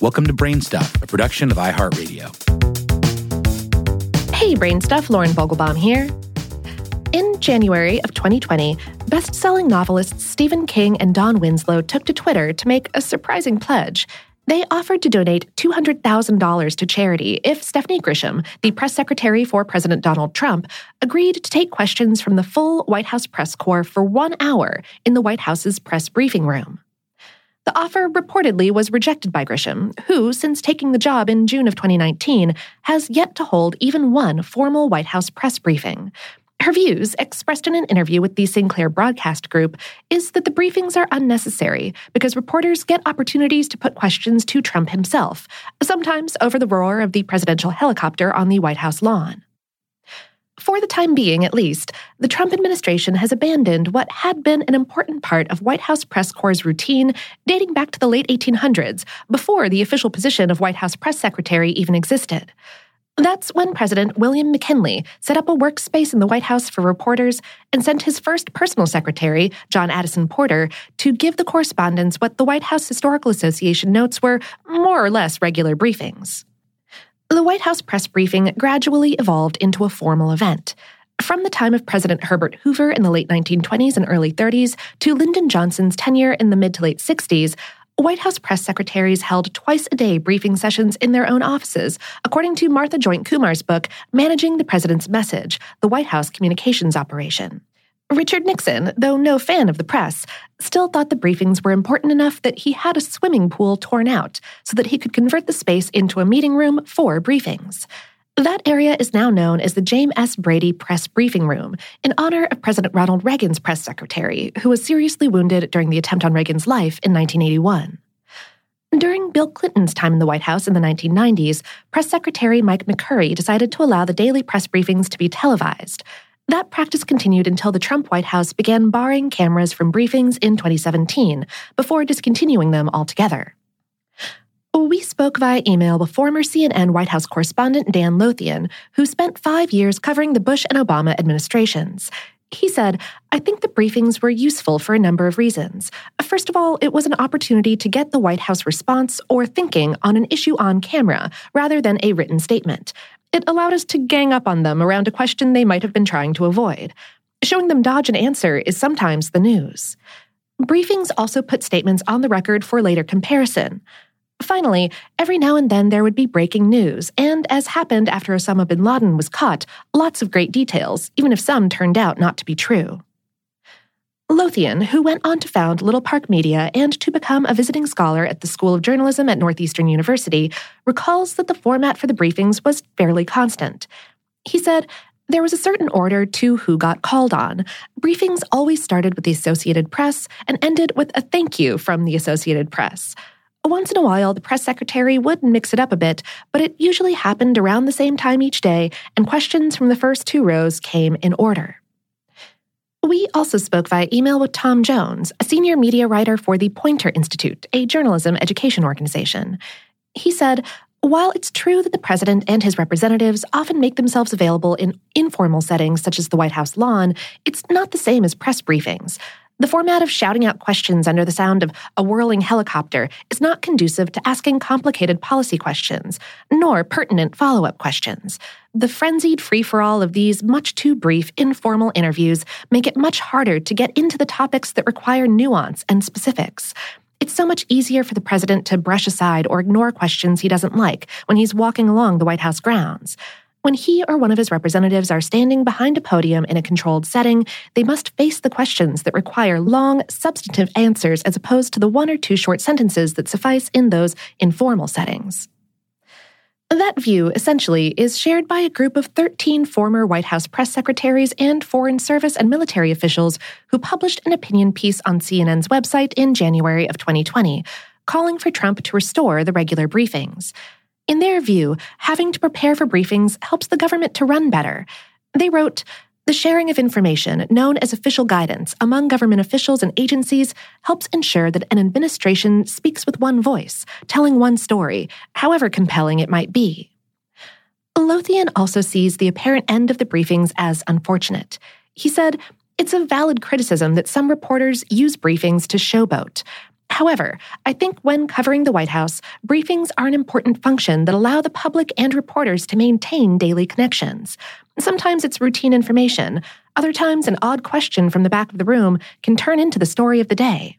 Welcome to Brainstuff, a production of iHeartRadio. Hey, Brainstuff, Lauren Vogelbaum here. In January of 2020, best selling novelists Stephen King and Don Winslow took to Twitter to make a surprising pledge. They offered to donate $200,000 to charity if Stephanie Grisham, the press secretary for President Donald Trump, agreed to take questions from the full White House press corps for one hour in the White House's press briefing room. The offer reportedly was rejected by Grisham, who, since taking the job in June of 2019, has yet to hold even one formal White House press briefing. Her views, expressed in an interview with the Sinclair Broadcast Group, is that the briefings are unnecessary because reporters get opportunities to put questions to Trump himself, sometimes over the roar of the presidential helicopter on the White House lawn. For the time being, at least, the Trump administration has abandoned what had been an important part of White House press corps' routine dating back to the late 1800s, before the official position of White House press secretary even existed. That's when President William McKinley set up a workspace in the White House for reporters and sent his first personal secretary, John Addison Porter, to give the correspondents what the White House Historical Association notes were more or less regular briefings. The White House press briefing gradually evolved into a formal event. From the time of President Herbert Hoover in the late 1920s and early 30s to Lyndon Johnson's tenure in the mid to late 60s, White House press secretaries held twice a day briefing sessions in their own offices, according to Martha Joynt Kumar's book, Managing the President's Message The White House Communications Operation. Richard Nixon, though no fan of the press, still thought the briefings were important enough that he had a swimming pool torn out so that he could convert the space into a meeting room for briefings. That area is now known as the James S. Brady Press Briefing Room in honor of President Ronald Reagan's press secretary, who was seriously wounded during the attempt on Reagan's life in 1981. During Bill Clinton's time in the White House in the 1990s, Press Secretary Mike McCurry decided to allow the daily press briefings to be televised. That practice continued until the Trump White House began barring cameras from briefings in 2017, before discontinuing them altogether. We spoke via email with former CNN White House correspondent Dan Lothian, who spent five years covering the Bush and Obama administrations. He said, I think the briefings were useful for a number of reasons. First of all, it was an opportunity to get the White House response or thinking on an issue on camera rather than a written statement. It allowed us to gang up on them around a question they might have been trying to avoid. Showing them dodge an answer is sometimes the news. Briefings also put statements on the record for later comparison. Finally, every now and then there would be breaking news, and as happened after Osama bin Laden was caught, lots of great details, even if some turned out not to be true. Lothian, who went on to found Little Park Media and to become a visiting scholar at the School of Journalism at Northeastern University, recalls that the format for the briefings was fairly constant. He said, there was a certain order to who got called on. Briefings always started with the Associated Press and ended with a thank you from the Associated Press. Once in a while, the press secretary would mix it up a bit, but it usually happened around the same time each day, and questions from the first two rows came in order. We also spoke via email with Tom Jones, a senior media writer for the Poynter Institute, a journalism education organization. He said, while it's true that the president and his representatives often make themselves available in informal settings such as the White House lawn, it's not the same as press briefings. The format of shouting out questions under the sound of a whirling helicopter is not conducive to asking complicated policy questions, nor pertinent follow up questions. The frenzied free for all of these much too brief, informal interviews make it much harder to get into the topics that require nuance and specifics. It's so much easier for the president to brush aside or ignore questions he doesn't like when he's walking along the White House grounds. When he or one of his representatives are standing behind a podium in a controlled setting, they must face the questions that require long, substantive answers as opposed to the one or two short sentences that suffice in those informal settings. That view, essentially, is shared by a group of 13 former White House press secretaries and Foreign Service and military officials who published an opinion piece on CNN's website in January of 2020, calling for Trump to restore the regular briefings. In their view, having to prepare for briefings helps the government to run better. They wrote, the sharing of information, known as official guidance, among government officials and agencies helps ensure that an administration speaks with one voice, telling one story, however compelling it might be. Lothian also sees the apparent end of the briefings as unfortunate. He said, It's a valid criticism that some reporters use briefings to showboat. However, I think when covering the White House, briefings are an important function that allow the public and reporters to maintain daily connections. Sometimes it's routine information, other times, an odd question from the back of the room can turn into the story of the day.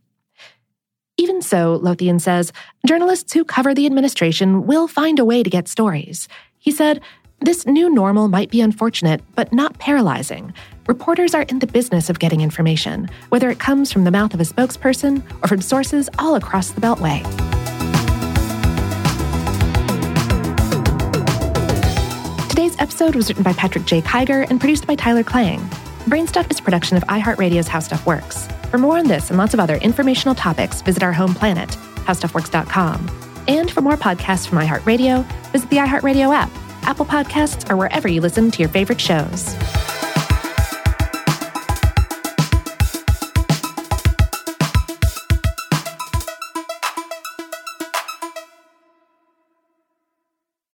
Even so, Lothian says, journalists who cover the administration will find a way to get stories. He said, This new normal might be unfortunate, but not paralyzing. Reporters are in the business of getting information, whether it comes from the mouth of a spokesperson or from sources all across the Beltway. Today's episode was written by Patrick J. Kiger and produced by Tyler Klang. Brainstuff is a production of iHeartRadio's How Stuff Works. For more on this and lots of other informational topics, visit our home planet, howstuffworks.com. And for more podcasts from iHeartRadio, visit the iHeartRadio app, Apple Podcasts, or wherever you listen to your favorite shows.